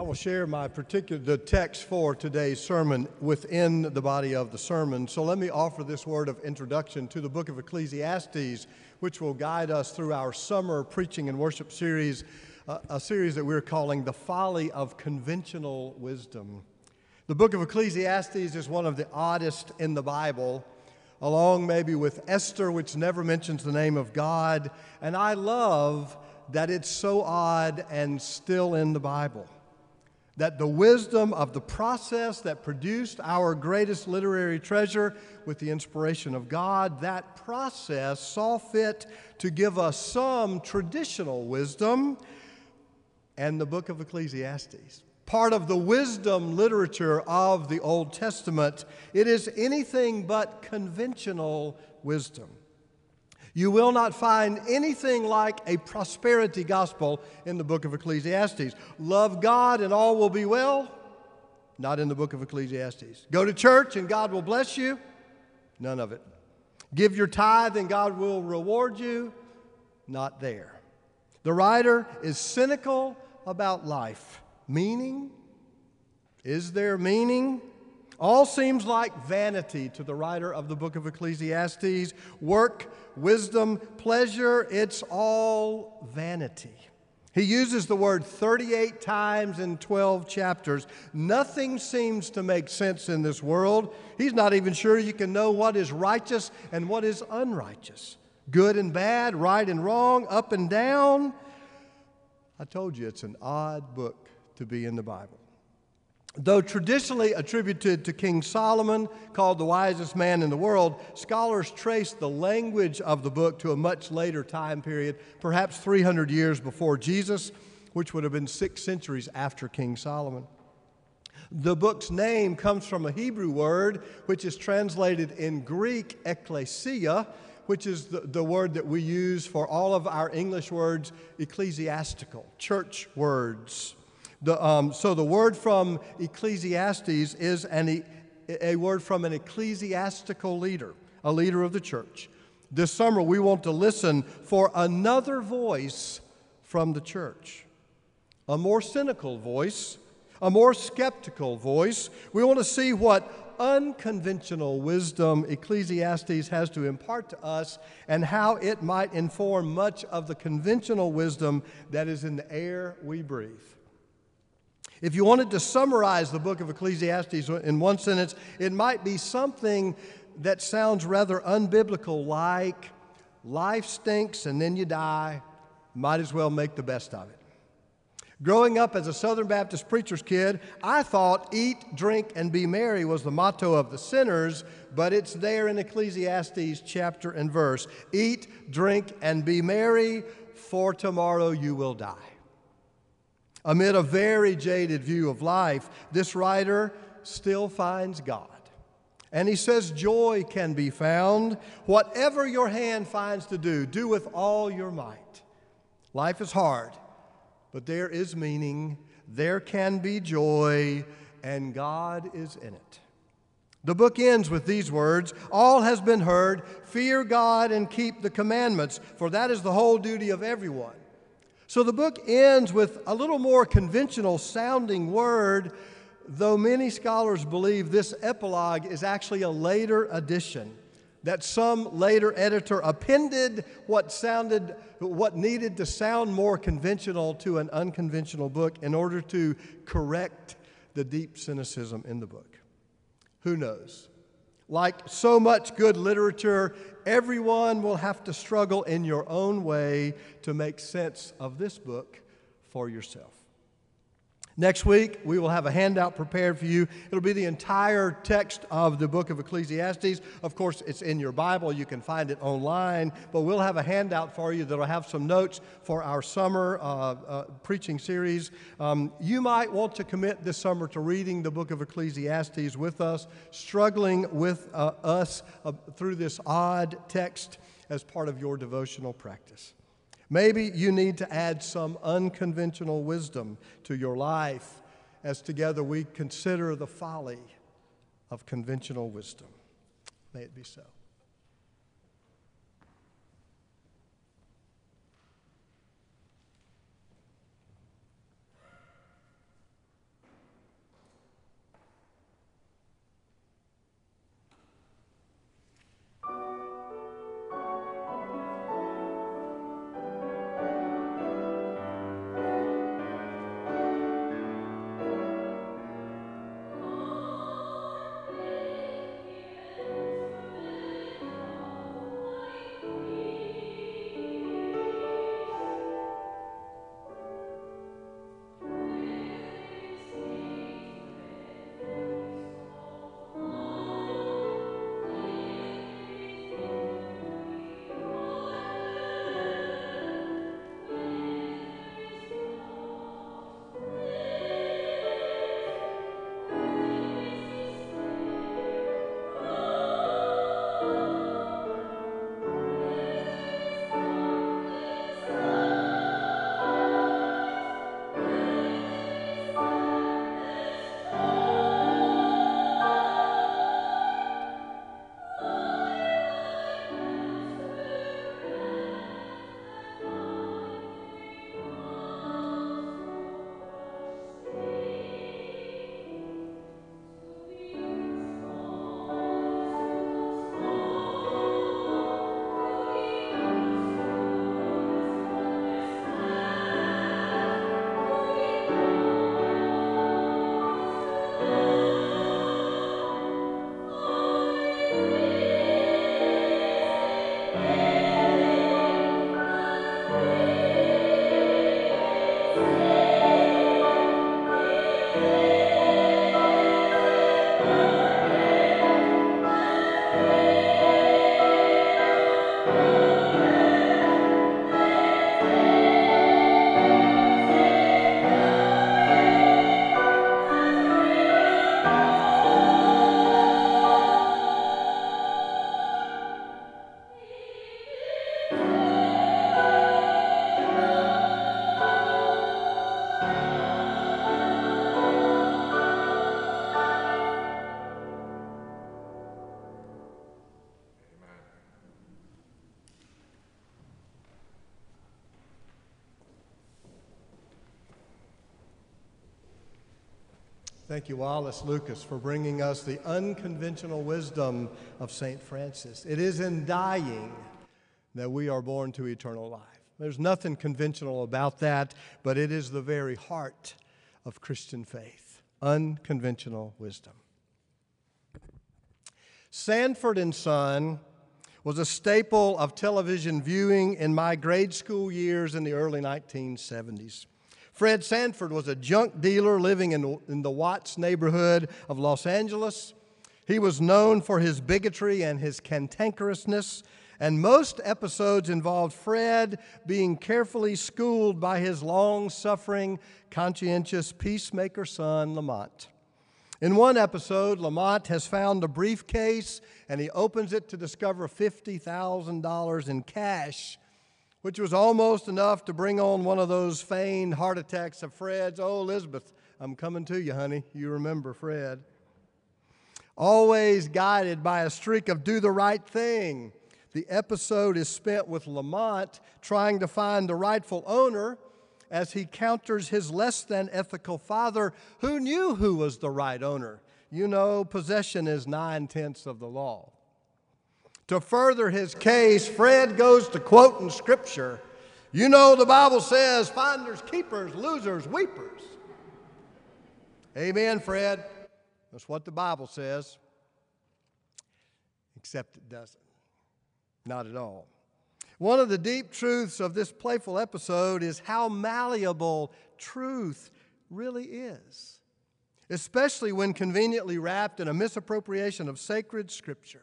I will share my particular the text for today's sermon within the body of the sermon. So let me offer this word of introduction to the book of Ecclesiastes, which will guide us through our summer preaching and worship series, uh, a series that we're calling The Folly of Conventional Wisdom. The book of Ecclesiastes is one of the oddest in the Bible, along maybe with Esther, which never mentions the name of God. And I love that it's so odd and still in the Bible that the wisdom of the process that produced our greatest literary treasure with the inspiration of God, that process saw fit to give us some traditional wisdom and the book of Ecclesiastes. Part of the wisdom literature of the Old Testament, it is anything but conventional wisdom. You will not find anything like a prosperity gospel in the book of Ecclesiastes. Love God and all will be well, not in the book of Ecclesiastes. Go to church and God will bless you, none of it. Give your tithe and God will reward you, not there. The writer is cynical about life. Meaning? Is there meaning? All seems like vanity to the writer of the book of Ecclesiastes. Work, wisdom, pleasure, it's all vanity. He uses the word 38 times in 12 chapters. Nothing seems to make sense in this world. He's not even sure you can know what is righteous and what is unrighteous, good and bad, right and wrong, up and down. I told you it's an odd book to be in the Bible. Though traditionally attributed to King Solomon, called the wisest man in the world, scholars trace the language of the book to a much later time period, perhaps 300 years before Jesus, which would have been six centuries after King Solomon. The book's name comes from a Hebrew word which is translated in Greek, ecclesia, which is the, the word that we use for all of our English words, ecclesiastical, church words. The, um, so the word from Ecclesiastes is an, a word from an ecclesiastical leader, a leader of the church. This summer, we want to listen for another voice from the church, a more cynical voice, a more skeptical voice. We want to see what unconventional wisdom Ecclesiastes has to impart to us and how it might inform much of the conventional wisdom that is in the air we breathe. If you wanted to summarize the book of Ecclesiastes in one sentence, it might be something that sounds rather unbiblical, like life stinks and then you die. Might as well make the best of it. Growing up as a Southern Baptist preacher's kid, I thought eat, drink, and be merry was the motto of the sinners, but it's there in Ecclesiastes chapter and verse. Eat, drink, and be merry, for tomorrow you will die. Amid a very jaded view of life, this writer still finds God. And he says, Joy can be found. Whatever your hand finds to do, do with all your might. Life is hard, but there is meaning, there can be joy, and God is in it. The book ends with these words All has been heard, fear God and keep the commandments, for that is the whole duty of everyone. So the book ends with a little more conventional sounding word, though many scholars believe this epilogue is actually a later addition. That some later editor appended what sounded, what needed to sound more conventional to an unconventional book in order to correct the deep cynicism in the book. Who knows? Like so much good literature, everyone will have to struggle in your own way to make sense of this book for yourself. Next week, we will have a handout prepared for you. It'll be the entire text of the book of Ecclesiastes. Of course, it's in your Bible. You can find it online, but we'll have a handout for you that'll have some notes for our summer uh, uh, preaching series. Um, you might want to commit this summer to reading the book of Ecclesiastes with us, struggling with uh, us uh, through this odd text as part of your devotional practice. Maybe you need to add some unconventional wisdom to your life as together we consider the folly of conventional wisdom. May it be so. Thank you, Wallace Lucas, for bringing us the unconventional wisdom of St. Francis. It is in dying that we are born to eternal life. There's nothing conventional about that, but it is the very heart of Christian faith unconventional wisdom. Sanford and Son was a staple of television viewing in my grade school years in the early 1970s. Fred Sanford was a junk dealer living in, in the Watts neighborhood of Los Angeles. He was known for his bigotry and his cantankerousness, and most episodes involved Fred being carefully schooled by his long suffering, conscientious peacemaker son, Lamont. In one episode, Lamont has found a briefcase and he opens it to discover $50,000 in cash which was almost enough to bring on one of those feigned heart attacks of Fred's. Oh, Elizabeth, I'm coming to you, honey. You remember Fred. Always guided by a streak of do the right thing. The episode is spent with Lamont trying to find the rightful owner as he counters his less than ethical father, who knew who was the right owner. You know, possession is nine tenths of the law. To further his case, Fred goes to quoting scripture. You know, the Bible says finders, keepers, losers, weepers. Amen, Fred. That's what the Bible says. Except it doesn't. Not at all. One of the deep truths of this playful episode is how malleable truth really is, especially when conveniently wrapped in a misappropriation of sacred scripture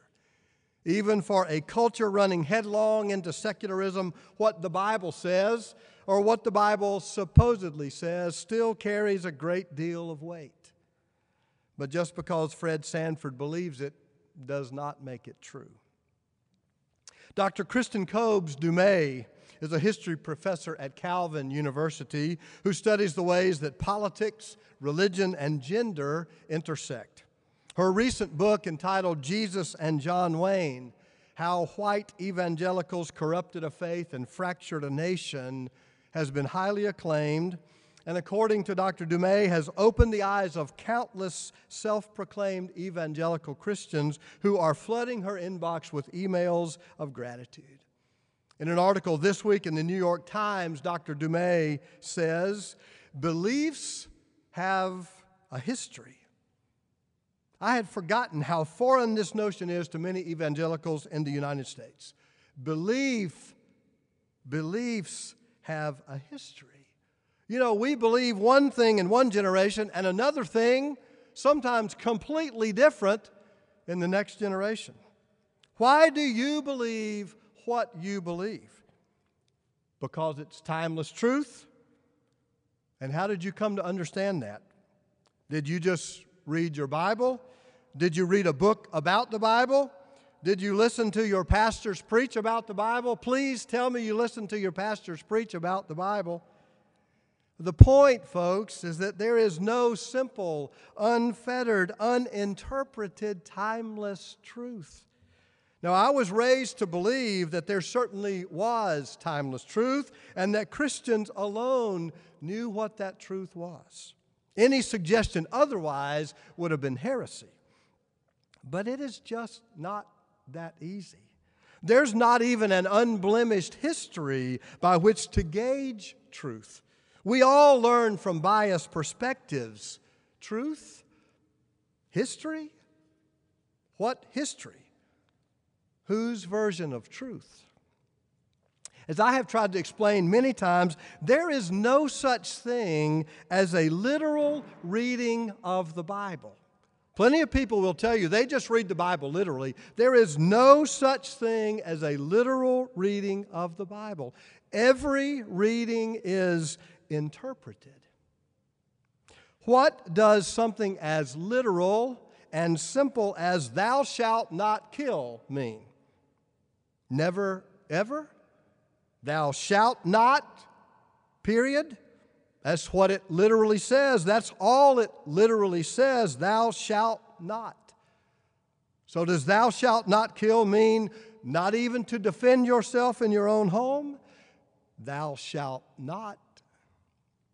even for a culture running headlong into secularism, what the Bible says or what the Bible supposedly says still carries a great deal of weight. But just because Fred Sanford believes it does not make it true. Dr. Kristin Kobes Du Mez is a history professor at Calvin University who studies the ways that politics, religion, and gender intersect. Her recent book entitled Jesus and John Wayne How White Evangelicals Corrupted a Faith and Fractured a Nation has been highly acclaimed and according to Dr. Du Mez, has opened the eyes of countless self proclaimed evangelical Christians who are flooding her inbox with emails of gratitude. In an article this week in the New York Times, Dr. Du Mez says, Beliefs have a history. I had forgotten how foreign this notion is to many evangelicals in the United States. Belief, beliefs have a history. You know, we believe one thing in one generation and another thing, sometimes completely different, in the next generation. Why do you believe what you believe? Because it's timeless truth? And how did you come to understand that? Did you just read your Bible? Did you read a book about the Bible? Did you listen to your pastors preach about the Bible? Please tell me you listened to your pastors preach about the Bible. The point, folks, is that there is no simple, unfettered, uninterpreted, timeless truth. Now, I was raised to believe that there certainly was timeless truth and that Christians alone knew what that truth was. Any suggestion otherwise would have been heresy. But it is just not that easy. There's not even an unblemished history by which to gauge truth. We all learn from biased perspectives. Truth? History? What history? Whose version of truth? As I have tried to explain many times, there is no such thing as a literal reading of the Bible. Plenty of people will tell you they just read the Bible literally. There is no such thing as a literal reading of the Bible. Every reading is interpreted. What does something as literal and simple as thou shalt not kill mean? Never, ever? Thou shalt not, period. That's what it literally says. That's all it literally says. Thou shalt not. So, does thou shalt not kill mean not even to defend yourself in your own home? Thou shalt not.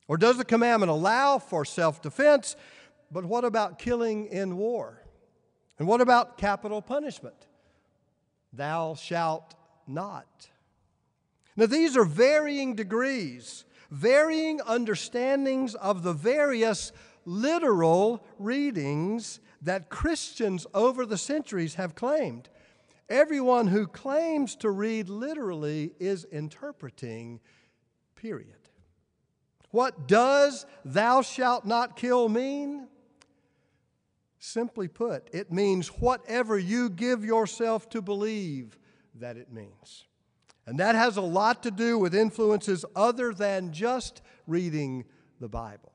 Or does the commandment allow for self defense, but what about killing in war? And what about capital punishment? Thou shalt not. Now, these are varying degrees, varying understandings of the various literal readings that Christians over the centuries have claimed. Everyone who claims to read literally is interpreting, period. What does thou shalt not kill mean? Simply put, it means whatever you give yourself to believe that it means. And that has a lot to do with influences other than just reading the Bible.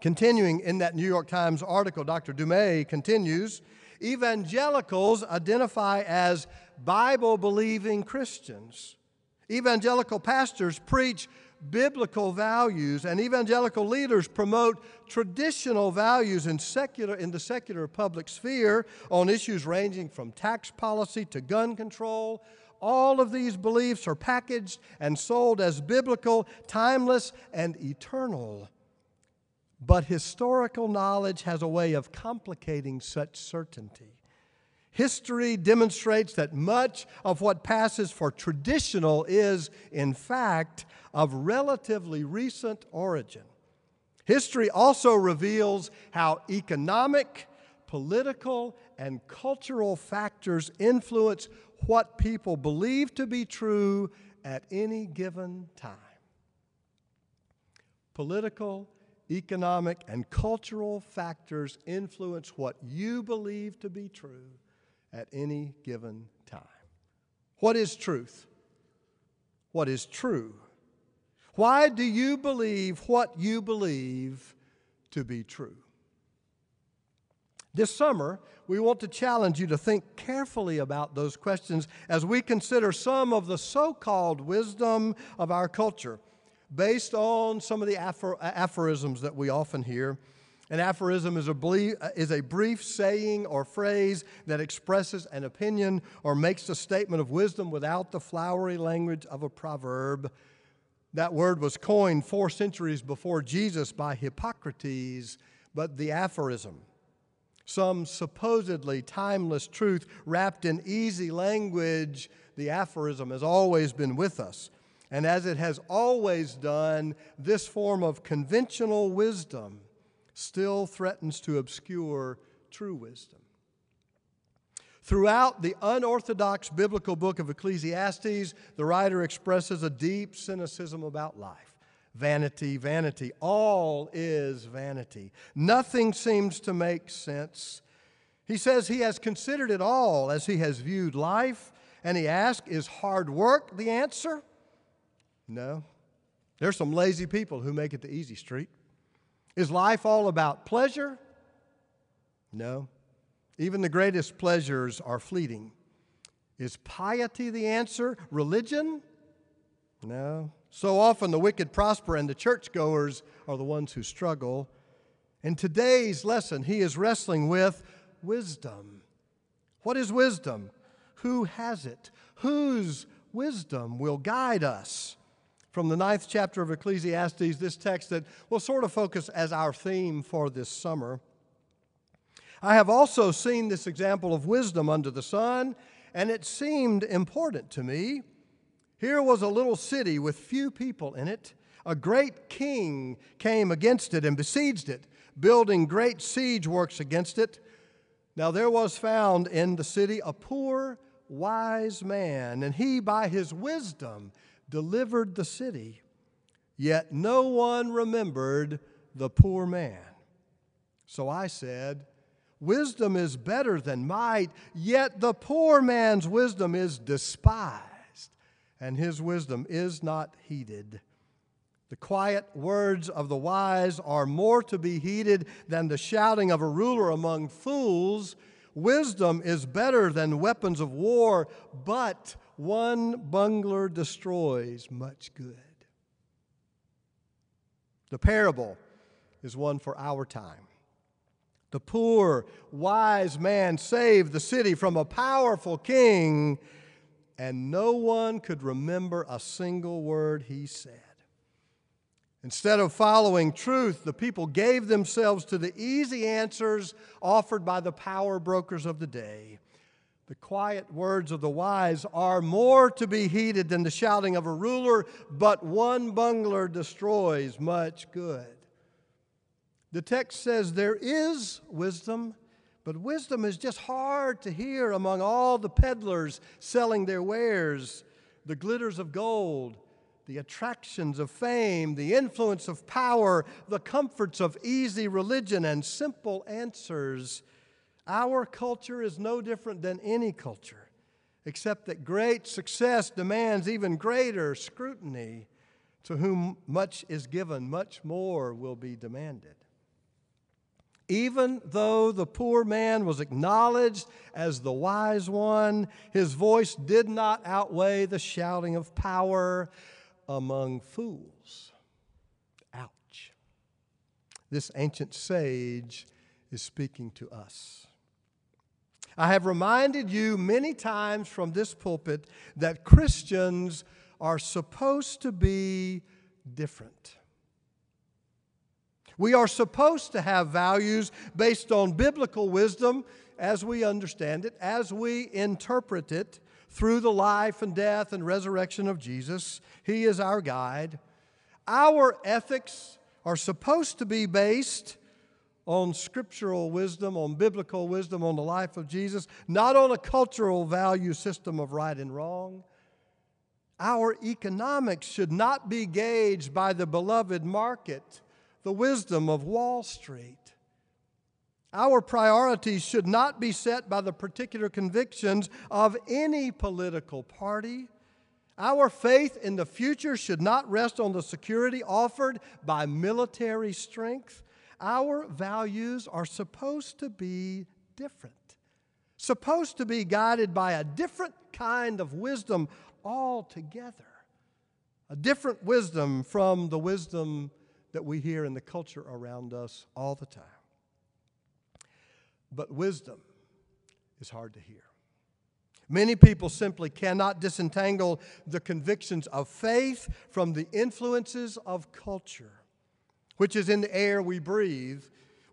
Continuing in that New York Times article, Dr. Du Mez continues Evangelicals identify as Bible believing Christians. Evangelical pastors preach biblical values, and evangelical leaders promote traditional values in, secular, in the secular public sphere on issues ranging from tax policy to gun control. All of these beliefs are packaged and sold as biblical, timeless, and eternal. But historical knowledge has a way of complicating such certainty. History demonstrates that much of what passes for traditional is, in fact, of relatively recent origin. History also reveals how economic, political, and cultural factors influence what people believe to be true at any given time. Political, economic, and cultural factors influence what you believe to be true at any given time. What is truth? What is true? Why do you believe what you believe to be true? This summer, we want to challenge you to think carefully about those questions as we consider some of the so called wisdom of our culture based on some of the aphor- uh, aphorisms that we often hear. An aphorism is a, ble- uh, is a brief saying or phrase that expresses an opinion or makes a statement of wisdom without the flowery language of a proverb. That word was coined four centuries before Jesus by Hippocrates, but the aphorism, some supposedly timeless truth wrapped in easy language, the aphorism has always been with us. And as it has always done, this form of conventional wisdom still threatens to obscure true wisdom. Throughout the unorthodox biblical book of Ecclesiastes, the writer expresses a deep cynicism about life. Vanity, vanity, all is vanity. Nothing seems to make sense. He says he has considered it all as he has viewed life, and he asks, Is hard work the answer? No. There's some lazy people who make it the easy street. Is life all about pleasure? No. Even the greatest pleasures are fleeting. Is piety the answer? Religion? No. So often the wicked prosper and the churchgoers are the ones who struggle. In today's lesson, he is wrestling with wisdom. What is wisdom? Who has it? Whose wisdom will guide us? from the ninth chapter of Ecclesiastes, this text that will sort of focus as our theme for this summer. I have also seen this example of wisdom under the sun, and it seemed important to me. Here was a little city with few people in it. A great king came against it and besieged it, building great siege works against it. Now there was found in the city a poor, wise man, and he, by his wisdom, delivered the city, yet no one remembered the poor man. So I said, Wisdom is better than might, yet the poor man's wisdom is despised, and his wisdom is not heeded. The quiet words of the wise are more to be heeded than the shouting of a ruler among fools. Wisdom is better than weapons of war, but one bungler destroys much good. The parable is one for our time. The poor, wise man saved the city from a powerful king, and no one could remember a single word he said. Instead of following truth, the people gave themselves to the easy answers offered by the power brokers of the day. The quiet words of the wise are more to be heeded than the shouting of a ruler, but one bungler destroys much good. The text says there is wisdom, but wisdom is just hard to hear among all the peddlers selling their wares, the glitters of gold, the attractions of fame, the influence of power, the comforts of easy religion, and simple answers our culture is no different than any culture, except that great success demands even greater scrutiny. To whom much is given, much more will be demanded. Even though the poor man was acknowledged as the wise one, his voice did not outweigh the shouting of power among fools. Ouch. This ancient sage is speaking to us. I have reminded you many times from this pulpit that Christians are supposed to be different. We are supposed to have values based on biblical wisdom as we understand it, as we interpret it through the life and death and resurrection of Jesus. He is our guide. Our ethics are supposed to be based on scriptural wisdom, on biblical wisdom, on the life of Jesus, not on a cultural value system of right and wrong. Our economics should not be gauged by the beloved market, the wisdom of Wall Street. Our priorities should not be set by the particular convictions of any political party. Our faith in the future should not rest on the security offered by military strength our values are supposed to be different, supposed to be guided by a different kind of wisdom altogether. A different wisdom from the wisdom that we hear in the culture around us all the time. But wisdom is hard to hear. Many people simply cannot disentangle the convictions of faith from the influences of culture which is in the air we breathe.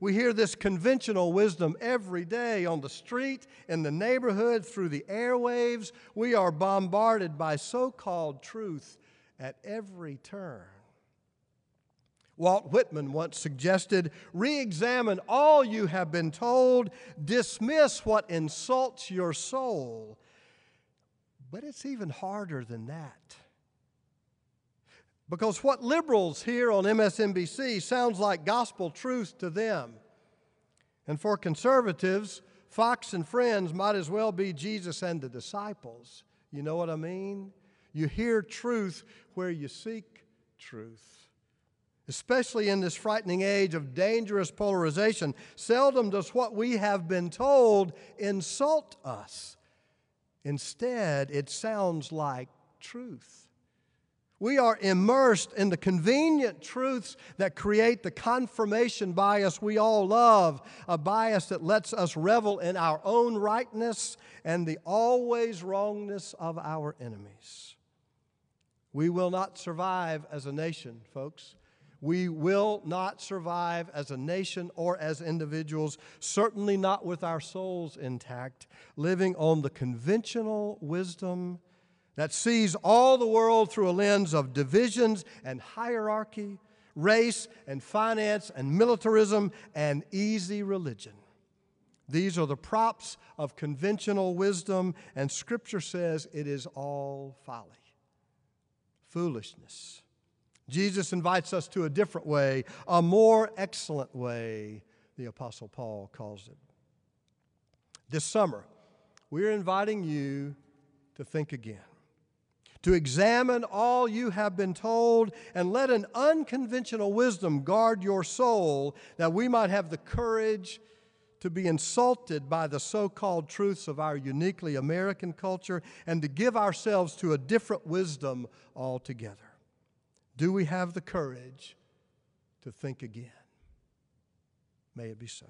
We hear this conventional wisdom every day on the street, in the neighborhood, through the airwaves. We are bombarded by so called truth at every turn. Walt Whitman once suggested re examine all you have been told, dismiss what insults your soul. But it's even harder than that. Because what liberals hear on MSNBC sounds like gospel truth to them. And for conservatives, Fox and Friends might as well be Jesus and the disciples. You know what I mean? You hear truth where you seek truth. Especially in this frightening age of dangerous polarization, seldom does what we have been told insult us. Instead, it sounds like truth. We are immersed in the convenient truths that create the confirmation bias we all love, a bias that lets us revel in our own rightness and the always wrongness of our enemies. We will not survive as a nation, folks. We will not survive as a nation or as individuals, certainly not with our souls intact, living on the conventional wisdom that sees all the world through a lens of divisions and hierarchy, race and finance and militarism and easy religion. These are the props of conventional wisdom, and Scripture says it is all folly, foolishness. Jesus invites us to a different way, a more excellent way, the Apostle Paul calls it. This summer, we're inviting you to think again to examine all you have been told, and let an unconventional wisdom guard your soul, that we might have the courage to be insulted by the so called truths of our uniquely American culture and to give ourselves to a different wisdom altogether. Do we have the courage to think again? May it be so.